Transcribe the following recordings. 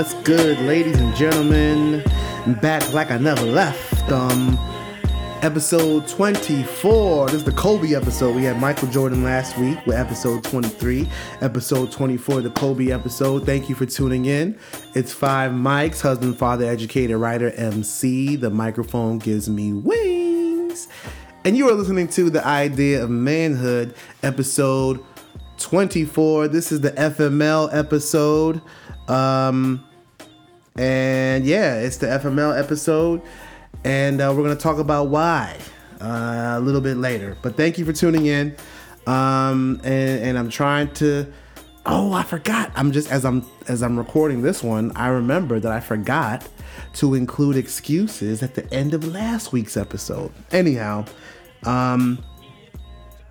What's good, ladies and gentlemen? Back like I never left. Um, episode 24. This is the Kobe episode. We had Michael Jordan last week with episode 23. Episode 24, the Kobe episode. Thank you for tuning in. It's five mics, husband, father, educator, writer, MC. The microphone gives me wings. And you are listening to the Idea of Manhood episode 24. This is the FML episode. Um, and yeah, it's the FML episode. And uh, we're going to talk about why uh, a little bit later. But thank you for tuning in. Um, and, and I'm trying to. Oh, I forgot. I'm just as I'm as I'm recording this one, I remember that I forgot to include excuses at the end of last week's episode. Anyhow, um,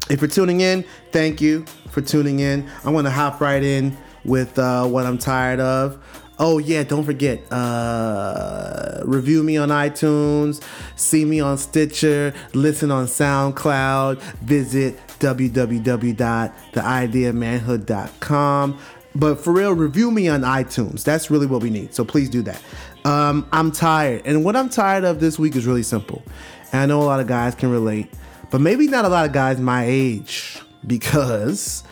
if you're tuning in, thank you for tuning in. I'm gonna hop right in with uh, what I'm tired of. Oh yeah, don't forget, uh, review me on iTunes, see me on Stitcher, listen on SoundCloud, visit www.theideamanhood.com. But for real, review me on iTunes. That's really what we need. So please do that. Um, I'm tired. And what I'm tired of this week is really simple. And I know a lot of guys can relate, but maybe not a lot of guys my age because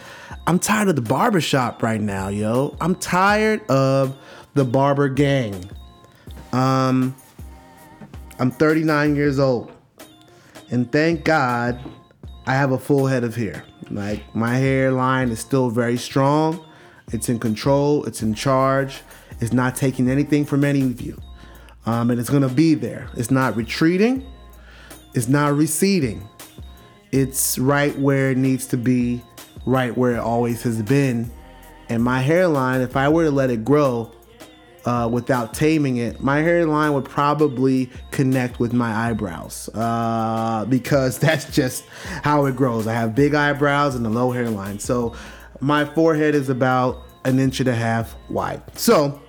I'm tired of the barbershop right now, yo. I'm tired of the barber gang. Um, I'm 39 years old, and thank God I have a full head of hair. Like my hairline is still very strong. It's in control. It's in charge. It's not taking anything from any of you, um, and it's gonna be there. It's not retreating. It's not receding. It's right where it needs to be, right where it always has been. And my hairline, if I were to let it grow, uh, without taming it, my hairline would probably connect with my eyebrows uh, because that's just how it grows. I have big eyebrows and a low hairline. So my forehead is about an inch and a half wide. So,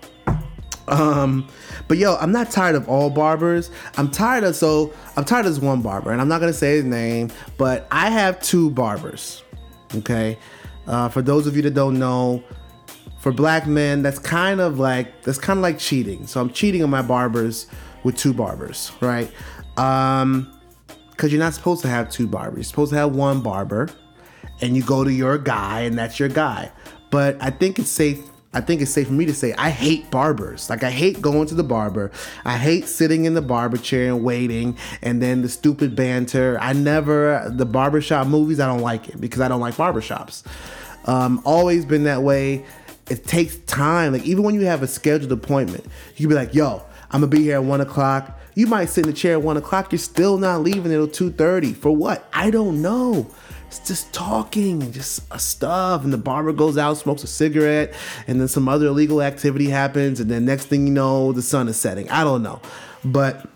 um, but yo, I'm not tired of all barbers. I'm tired of, so I'm tired of this one barber, and I'm not gonna say his name, but I have two barbers. Okay. Uh, for those of you that don't know, for black men, that's kind of like that's kind of like cheating. So I'm cheating on my barbers with two barbers, right? Um, because you're not supposed to have two barbers. You're supposed to have one barber, and you go to your guy, and that's your guy. But I think it's safe. I think it's safe for me to say I hate barbers. Like I hate going to the barber. I hate sitting in the barber chair and waiting, and then the stupid banter. I never the barbershop movies. I don't like it because I don't like barbershops. Um, always been that way it takes time. Like even when you have a scheduled appointment, you can be like, "Yo, I'm gonna be here at one o'clock." You might sit in the chair at one o'clock. You're still not leaving until two thirty. For what? I don't know. It's just talking and just uh, stuff. And the barber goes out, smokes a cigarette, and then some other illegal activity happens. And then next thing you know, the sun is setting. I don't know, but.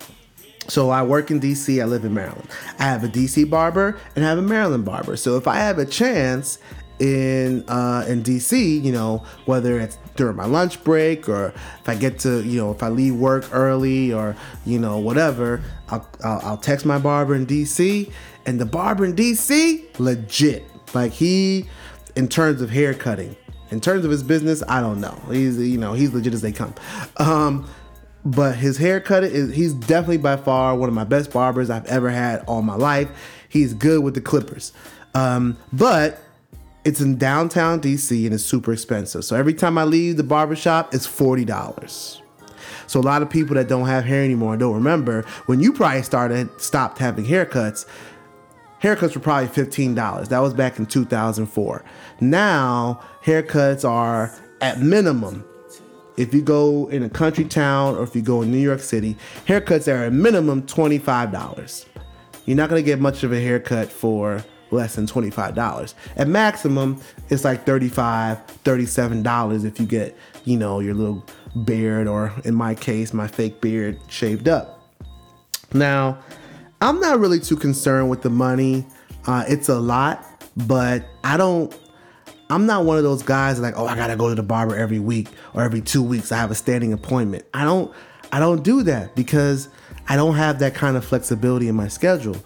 So I work in DC, I live in Maryland. I have a DC barber and I have a Maryland barber. So if I have a chance in uh, in DC, you know, whether it's during my lunch break or if I get to, you know, if I leave work early or you know whatever, I'll, I'll, I'll text my barber in DC, and the barber in DC, legit, like he, in terms of hair cutting, in terms of his business, I don't know. He's you know he's legit as they come. Um, but his haircut is he's definitely by far one of my best barbers I've ever had all my life. He's good with the clippers. Um, but it's in downtown DC and it's super expensive. So every time I leave the barbershop, it's $40. So a lot of people that don't have hair anymore don't remember when you probably started stopped having haircuts. Haircuts were probably $15. That was back in 2004. Now, haircuts are at minimum if you go in a country town or if you go in New York City, haircuts are a minimum $25. You're not gonna get much of a haircut for less than $25. At maximum, it's like $35, $37 if you get, you know, your little beard or in my case, my fake beard shaved up. Now, I'm not really too concerned with the money. Uh, it's a lot, but I don't I'm not one of those guys like, oh, I gotta go to the barber every week or every two weeks. I have a standing appointment. I don't I don't do that because I don't have that kind of flexibility in my schedule.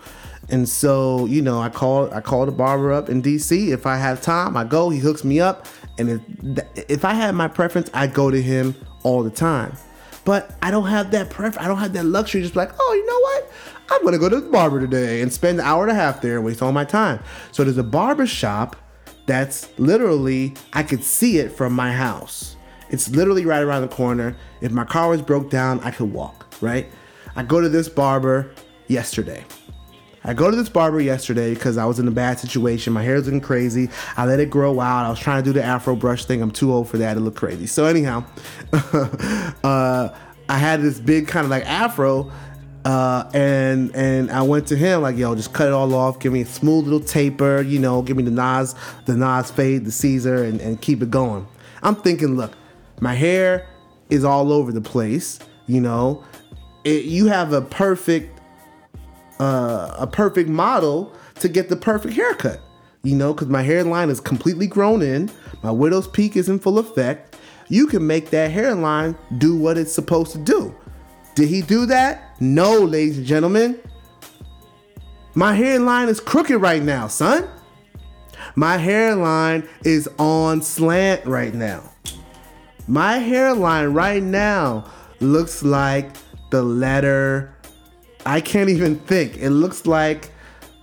And so, you know, I call I call the barber up in DC. If I have time, I go, he hooks me up, And if, if I had my preference, I'd go to him all the time. But I don't have that preference. I don't have that luxury. Just like, oh, you know what? I'm gonna go to the barber today and spend an hour and a half there and waste all my time. So there's a barber shop that's literally I could see it from my house. It's literally right around the corner. If my car was broke down, I could walk, right? I go to this barber yesterday. I go to this barber yesterday because I was in a bad situation. My hair's looking crazy. I let it grow out. I was trying to do the afro brush thing. I'm too old for that. It looked crazy. So anyhow, uh, I had this big kind of like afro, uh, and and I went to him like, yo, just cut it all off. Give me a smooth little taper. You know, give me the Nas, the Nas fade, the Caesar, and, and keep it going. I'm thinking, look, my hair is all over the place. You know, it, you have a perfect uh, a perfect model to get the perfect haircut. You know, because my hairline is completely grown in, my widow's peak is in full effect. You can make that hairline do what it's supposed to do. Did he do that? No, ladies and gentlemen. My hairline is crooked right now, son. My hairline is on slant right now. My hairline right now looks like the letter I can't even think. It looks like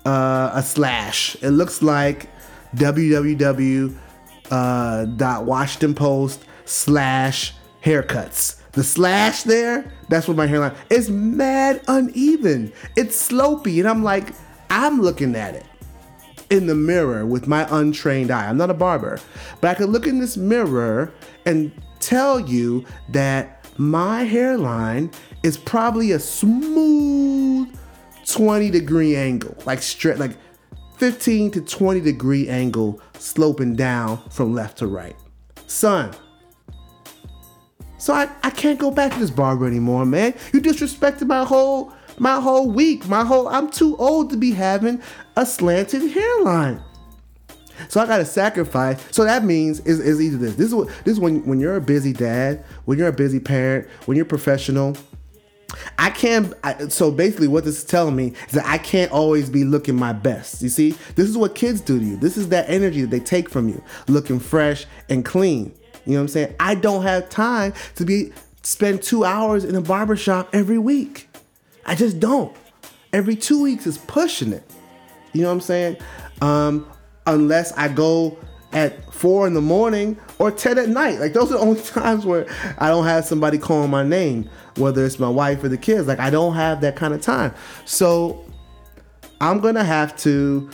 uh, a slash. It looks like www. Uh, dot slash haircuts. The slash there, that's what my hairline is mad uneven. It's slopey, and I'm like, I'm looking at it in the mirror with my untrained eye. I'm not a barber, but I could look in this mirror and tell you that my hairline is probably a smooth 20 degree angle, like straight, like 15 to 20 degree angle sloping down from left to right. Son. So I, I can't go back to this barber anymore, man. You disrespected my whole my whole week, my whole I'm too old to be having a slanted hairline. So I gotta sacrifice. So that means is, is either this. This is what this is when when you're a busy dad, when you're a busy parent, when you're professional, I can't. I, so basically, what this is telling me is that I can't always be looking my best. You see, this is what kids do to you. This is that energy that they take from you, looking fresh and clean. You know what I'm saying? I don't have time to be spend two hours in a barbershop every week. I just don't. Every two weeks is pushing it. You know what I'm saying? Um, unless I go at four in the morning or 10 at night. Like those are the only times where I don't have somebody calling my name, whether it's my wife or the kids. Like I don't have that kind of time. So I'm gonna have to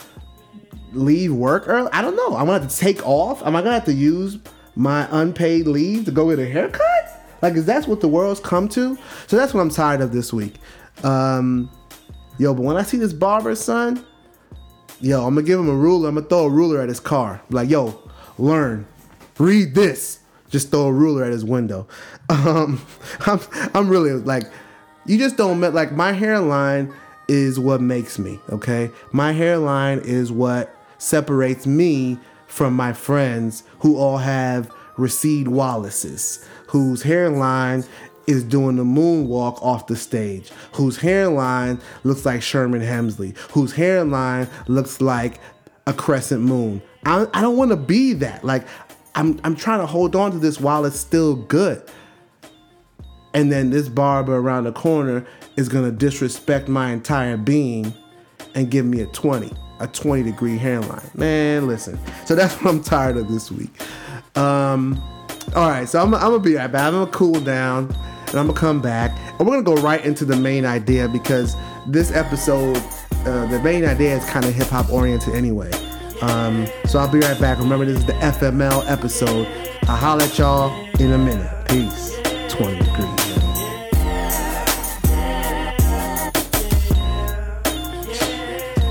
leave work early. I don't know. I'm gonna have to take off. Am I gonna have to use my unpaid leave to go get a haircut? Like, is that what the world's come to? So that's what I'm tired of this week. Um, yo, but when I see this barber, son, yo, I'm gonna give him a ruler. I'm gonna throw a ruler at his car. Like, yo, learn, read this. Just throw a ruler at his window. Um, I'm, I'm really like, you just don't like my hairline is what makes me. Okay, my hairline is what separates me from my friends who all have Rasheed Wallaces, whose hairline is doing the moonwalk off the stage, whose hairline looks like Sherman Hemsley, whose hairline looks like a crescent moon. I, I don't want to be that. Like, I'm, I'm trying to hold on to this while it's still good. And then this barber around the corner is going to disrespect my entire being and give me a 20, a 20 degree hairline. Man, listen. So that's what I'm tired of this week. Um, all right, so I'm, I'm gonna be right back. I'm gonna cool down and I'm gonna come back and we're gonna go right into the main idea because this episode, uh, the main idea is kind of hip hop oriented anyway. Um, so I'll be right back. Remember, this is the FML episode. I'll holler at y'all in a minute. Peace. 20 degrees.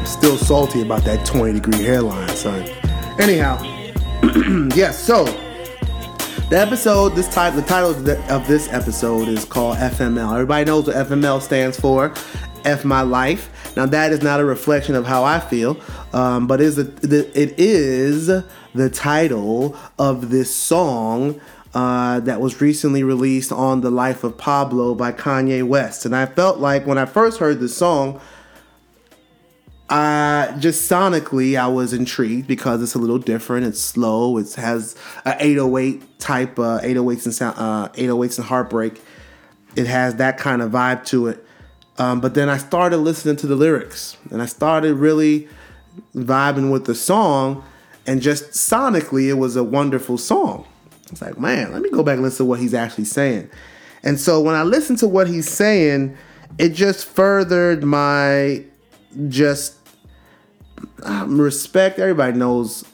Still salty about that 20 degree hairline, son. Anyhow, yes, so the episode, this title, the title of this episode is called FML. Everybody knows what FML stands for. F my life. Now that is not a reflection of how I feel, um, but is it is the title of this song uh, that was recently released on the Life of Pablo by Kanye West. And I felt like when I first heard the song, uh, just sonically, I was intrigued because it's a little different. It's slow. It has a 808 type, uh, 808s and sound, uh, 808s and heartbreak. It has that kind of vibe to it. Um, but then I started listening to the lyrics, and I started really vibing with the song, and just sonically, it was a wonderful song. It's like, man, let me go back and listen to what he's actually saying. And so when I listened to what he's saying, it just furthered my just respect. Everybody knows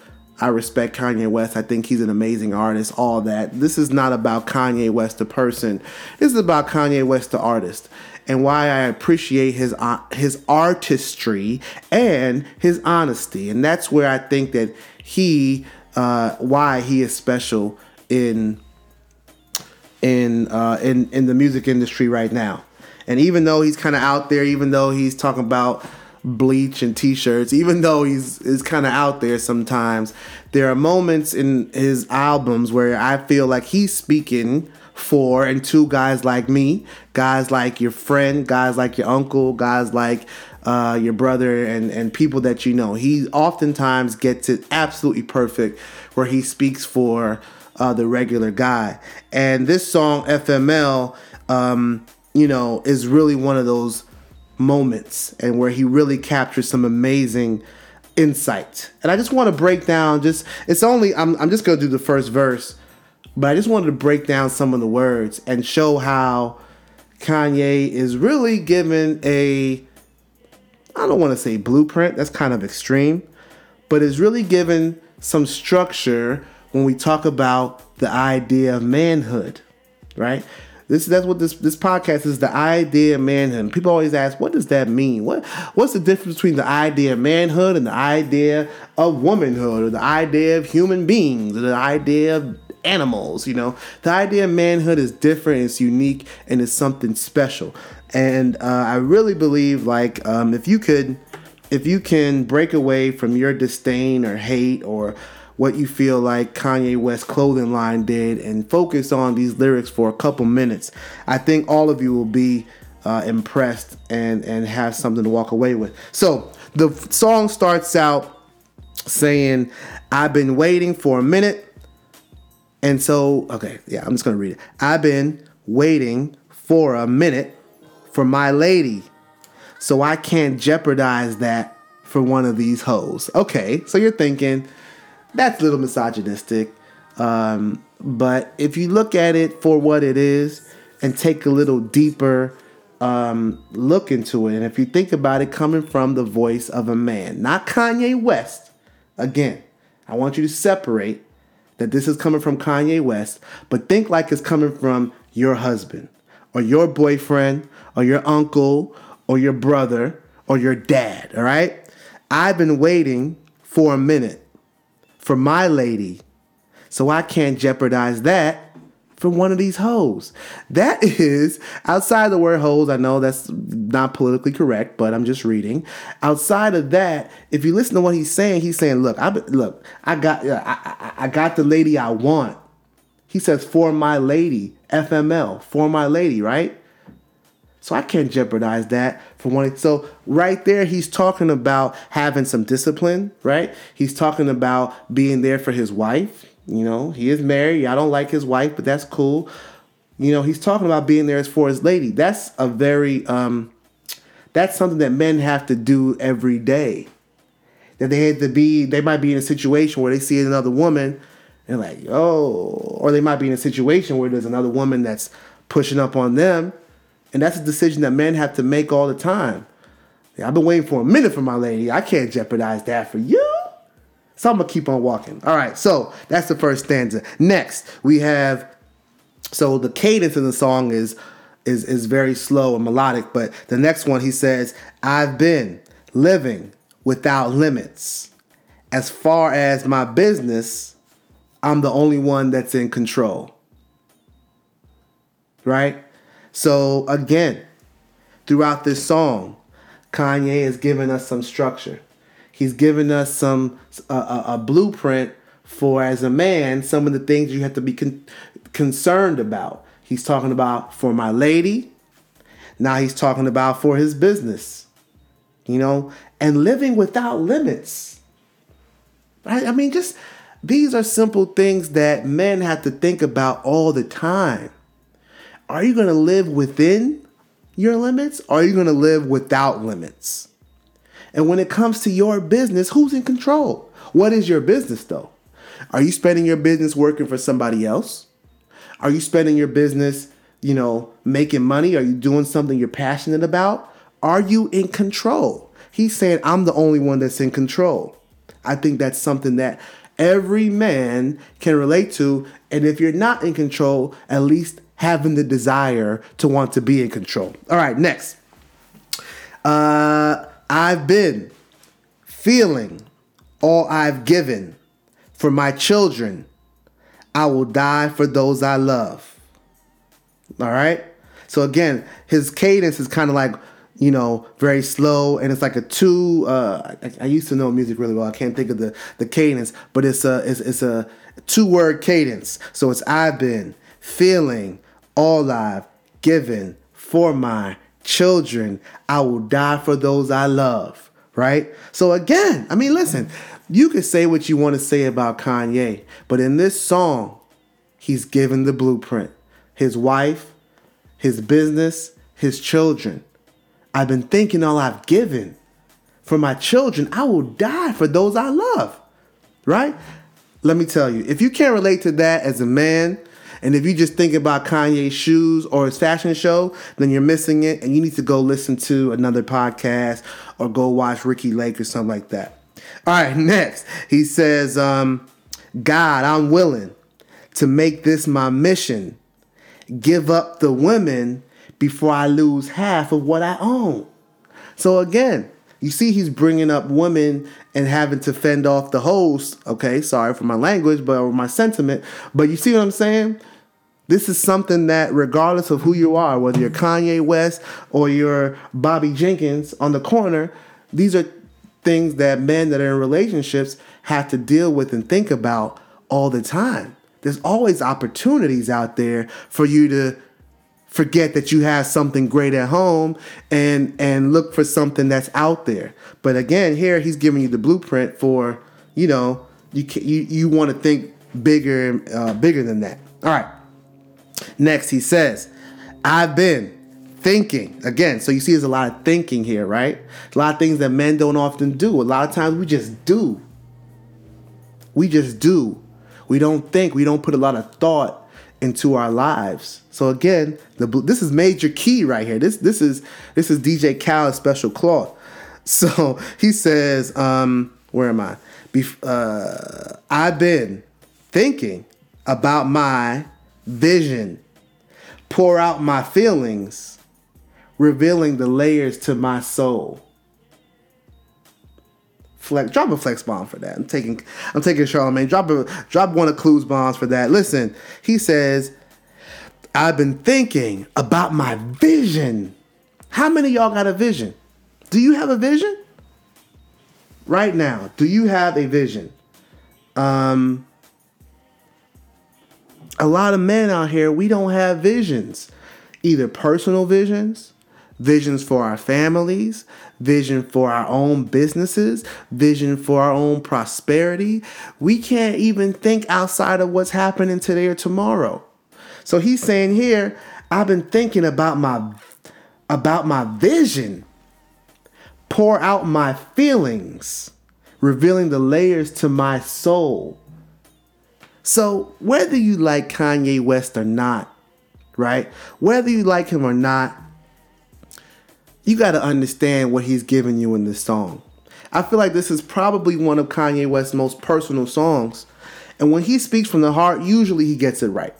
I respect Kanye West. I think he's an amazing artist, all that. This is not about Kanye West, the person. This is about Kanye West, the artist, and why I appreciate his uh, his artistry and his honesty. And that's where I think that he, uh, why he is special in in uh, in in the music industry right now. And even though he's kind of out there, even though he's talking about bleach and t-shirts even though he's is kind of out there sometimes. There are moments in his albums where i feel like he's speaking for and to guys like me guys like your friend guys like your uncle guys like uh, your brother and and people that you know. He oftentimes gets it absolutely perfect where he speaks for uh, the regular guy. And this song fml um, you know is really one of those moments and where he really captures some amazing insight. And I just want to break down just it's only I'm I'm just going to do the first verse, but I just wanted to break down some of the words and show how Kanye is really given a I don't want to say blueprint, that's kind of extreme, but is really given some structure when we talk about the idea of manhood, right? This that's what this this podcast is the idea of manhood. People always ask, what does that mean? What what's the difference between the idea of manhood and the idea of womanhood or the idea of human beings or the idea of animals? You know, the idea of manhood is different, it's unique, and it's something special. And uh, I really believe like um, if you could if you can break away from your disdain or hate or what you feel like Kanye West clothing line did and focus on these lyrics for a couple minutes. I think all of you will be uh, impressed and and have something to walk away with. So the song starts out saying, "I've been waiting for a minute." And so, okay, yeah, I'm just gonna read it. I've been waiting for a minute for my lady, so I can't jeopardize that for one of these hoes. Okay, so you're thinking, that's a little misogynistic. Um, but if you look at it for what it is and take a little deeper um, look into it, and if you think about it coming from the voice of a man, not Kanye West, again, I want you to separate that this is coming from Kanye West, but think like it's coming from your husband or your boyfriend or your uncle or your brother or your dad, all right? I've been waiting for a minute for my lady. So I can't jeopardize that for one of these hoes. That is outside the word hoes. I know that's not politically correct, but I'm just reading. Outside of that, if you listen to what he's saying, he's saying, "Look, I look, I got, uh, I, I, I got the lady I want." He says, "For my lady, FML, for my lady," right? So I can't jeopardize that for one. So right there, he's talking about having some discipline, right? He's talking about being there for his wife. You know, he is married. I don't like his wife, but that's cool. You know, he's talking about being there for his lady. That's a very um that's something that men have to do every day. That they had to be, they might be in a situation where they see another woman and like, oh, or they might be in a situation where there's another woman that's pushing up on them and that's a decision that men have to make all the time. I've been waiting for a minute for my lady. I can't jeopardize that for you. So I'm gonna keep on walking. All right, so that's the first stanza. Next, we have so the cadence in the song is is is very slow and melodic, but the next one he says, I've been living without limits. As far as my business, I'm the only one that's in control. Right? So again, throughout this song, Kanye is giving us some structure. He's giving us some a, a, a blueprint for as a man some of the things you have to be con- concerned about. He's talking about for my lady. Now he's talking about for his business. You know, and living without limits. Right? I mean, just these are simple things that men have to think about all the time. Are you going to live within your limits? Or are you going to live without limits? And when it comes to your business, who's in control? What is your business though? Are you spending your business working for somebody else? Are you spending your business, you know, making money? Are you doing something you're passionate about? Are you in control? He's saying, I'm the only one that's in control. I think that's something that every man can relate to. And if you're not in control, at least having the desire to want to be in control. All right, next. Uh, I've been feeling all I've given for my children. I will die for those I love. All right. So again, his cadence is kind of like you know, very slow, and it's like a two. Uh, I, I, used to know music really well. I can't think of the the cadence, but it's a it's, it's a two word cadence. So it's I've been feeling all I've given for my children. I will die for those I love. Right. So again, I mean, listen, you can say what you want to say about Kanye, but in this song, he's given the blueprint. His wife, his business, his children I've been thinking all I've given for my children. I will die for those I love. Right? Let me tell you, if you can't relate to that as a man, and if you just think about Kanye's shoes or his fashion show, then you're missing it, and you need to go listen to another podcast or go watch Ricki Lake or something like that. All right, next he says, um, "God, I'm willing to make this my mission. Give up the women before I lose half of what I own. So again, you see, he's bringing up women and having to fend off the host. Okay, sorry for my language, but or my sentiment. But you see what I'm saying? This is something that, regardless of who you are, whether you're Kanye West or you're Bobby Jenkins on the corner, these are things that men that are in relationships have to deal with and think about all the time. There's always opportunities out there for you to forget that you have something great at home and and look for something that's out there. But again, here he's giving you the blueprint for you know you you you want to think bigger uh, bigger than that. All right. Next, he says, "I've been." Thinking again, so you see, there's a lot of thinking here, right? A lot of things that men don't often do. A lot of times we just do. We just do. We don't think. We don't put a lot of thought into our lives. So again, the this is major key right here. This this is this is DJ Khaled's special cloth. So he says, um, where am I? Bef- uh, I've been thinking about my vision, pour out my feelings, revealing the layers to my soul flex drop a flex bomb for that. I'm taking I'm taking Charlemagne. Drop a drop one of Clue's bombs for that. Listen, he says, I've been thinking about my vision. How many y'all got a vision? Do you have a vision? Right now, do you have a vision? Um a lot of men out here, we don't have visions. Either personal visions, visions for our families, vision for our own businesses, vision for our own prosperity. We can't even think outside of what's happening today or tomorrow. So he's saying here, I've been thinking about my about my vision. Pour out my feelings, revealing the layers to my soul. So, whether you like Kanye West or not, right? Whether you like him or not, you got to understand what he's giving you in this song. I feel like this is probably one of Kanye West's most personal songs. And when he speaks from the heart, usually he gets it right.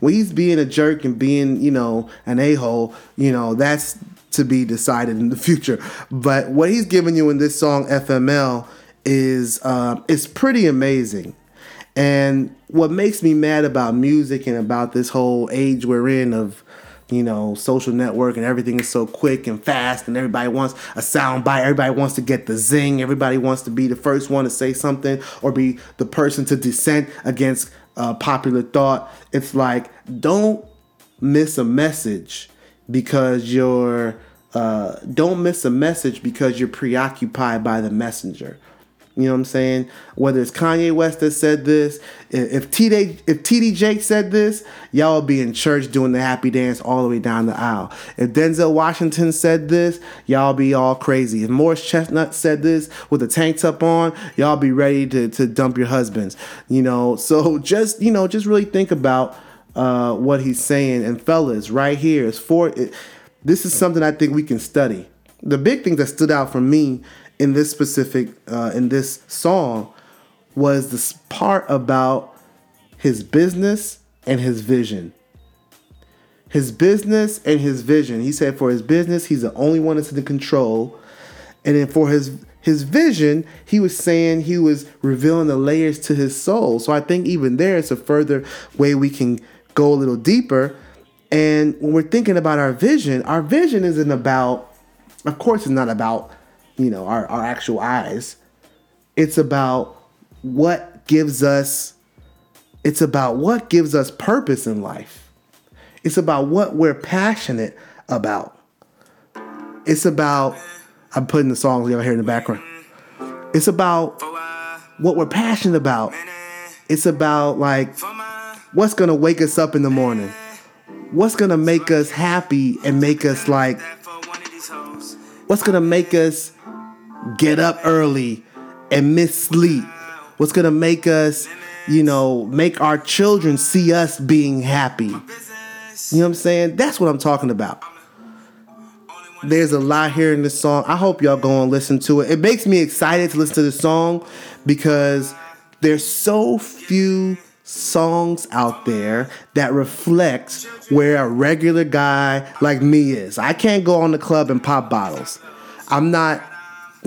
When he's being a jerk and being, you know, an a hole, you know, that's to be decided in the future. But what he's giving you in this song, FML, is uh, is pretty amazing. And what makes me mad about music and about this whole age we're in of you know, social network and everything is so quick and fast and everybody wants a sound bite. Everybody wants to get the zing. Everybody wants to be the first one to say something or be the person to dissent against uh, popular thought. It's like, don't miss a message because you're uh, don't miss a message because you're preoccupied by the messenger. You know what I'm saying? Whether it's Kanye West that said this, if TD if TD Jake said this, y'all be in church doing the happy dance all the way down the aisle. If Denzel Washington said this, y'all be all crazy. If Morris Chestnut said this with a tank top on, y'all be ready to, to dump your husbands. You know, so just you know, just really think about uh, what he's saying. And fellas, right here is for it, this is something I think we can study. The big thing that stood out for me in this specific uh, in this song was this part about his business and his vision. His business and his vision. He said for his business, he's the only one that's in control. And then for his his vision, he was saying he was revealing the layers to his soul. So I think even there it's a further way we can go a little deeper. And when we're thinking about our vision, our vision isn't about, of course, it's not about you know our, our actual eyes. It's about what gives us it's about what gives us purpose in life. It's about what we're passionate about. It's about i'm putting the songs y'all hear in the background. It's about what we're passionate about. It's about like what's gonna wake us up in the morning? What's gonna make us happy and make us like what's gonna make us get up early and miss sleep? What's gonna make us, you know, make our children see us being happy? You know what I'm saying? That's what I'm talking about. There's a lot here in this song. I hope y'all go and listen to it. It makes me excited to listen to the song because there's so few songs out there that reflects where a regular guy like me is. I can't go on the club and pop bottles. I'm not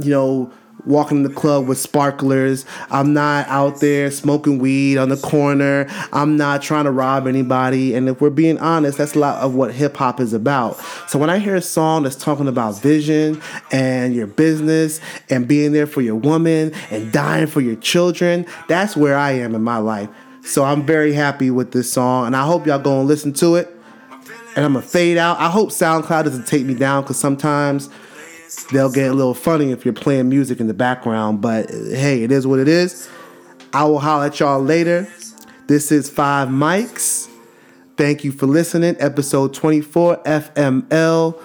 you know, walking in the club with sparklers. I'm not out there smoking weed on the corner. I'm not trying to rob anybody. And if we're being honest, that's a lot of what hip hop is about. So when I hear a song that's talking about vision and your business and being there for your woman and dying for your children, that's where I am in my life. So I'm very happy with this song and I hope y'all go and listen to it. And I'm gonna fade out. I hope SoundCloud doesn't take me down because sometimes they'll get a little funny if you're playing music in the background. But hey, it is what it is. I will holler at y'all later. This is Five Mics. Thank you for listening. Episode 24 FML.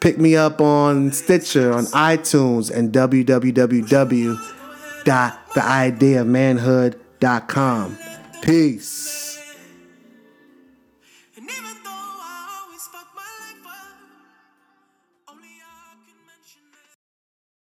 Pick me up on Stitcher, on iTunes, and www.theideamanhood.com. Peace.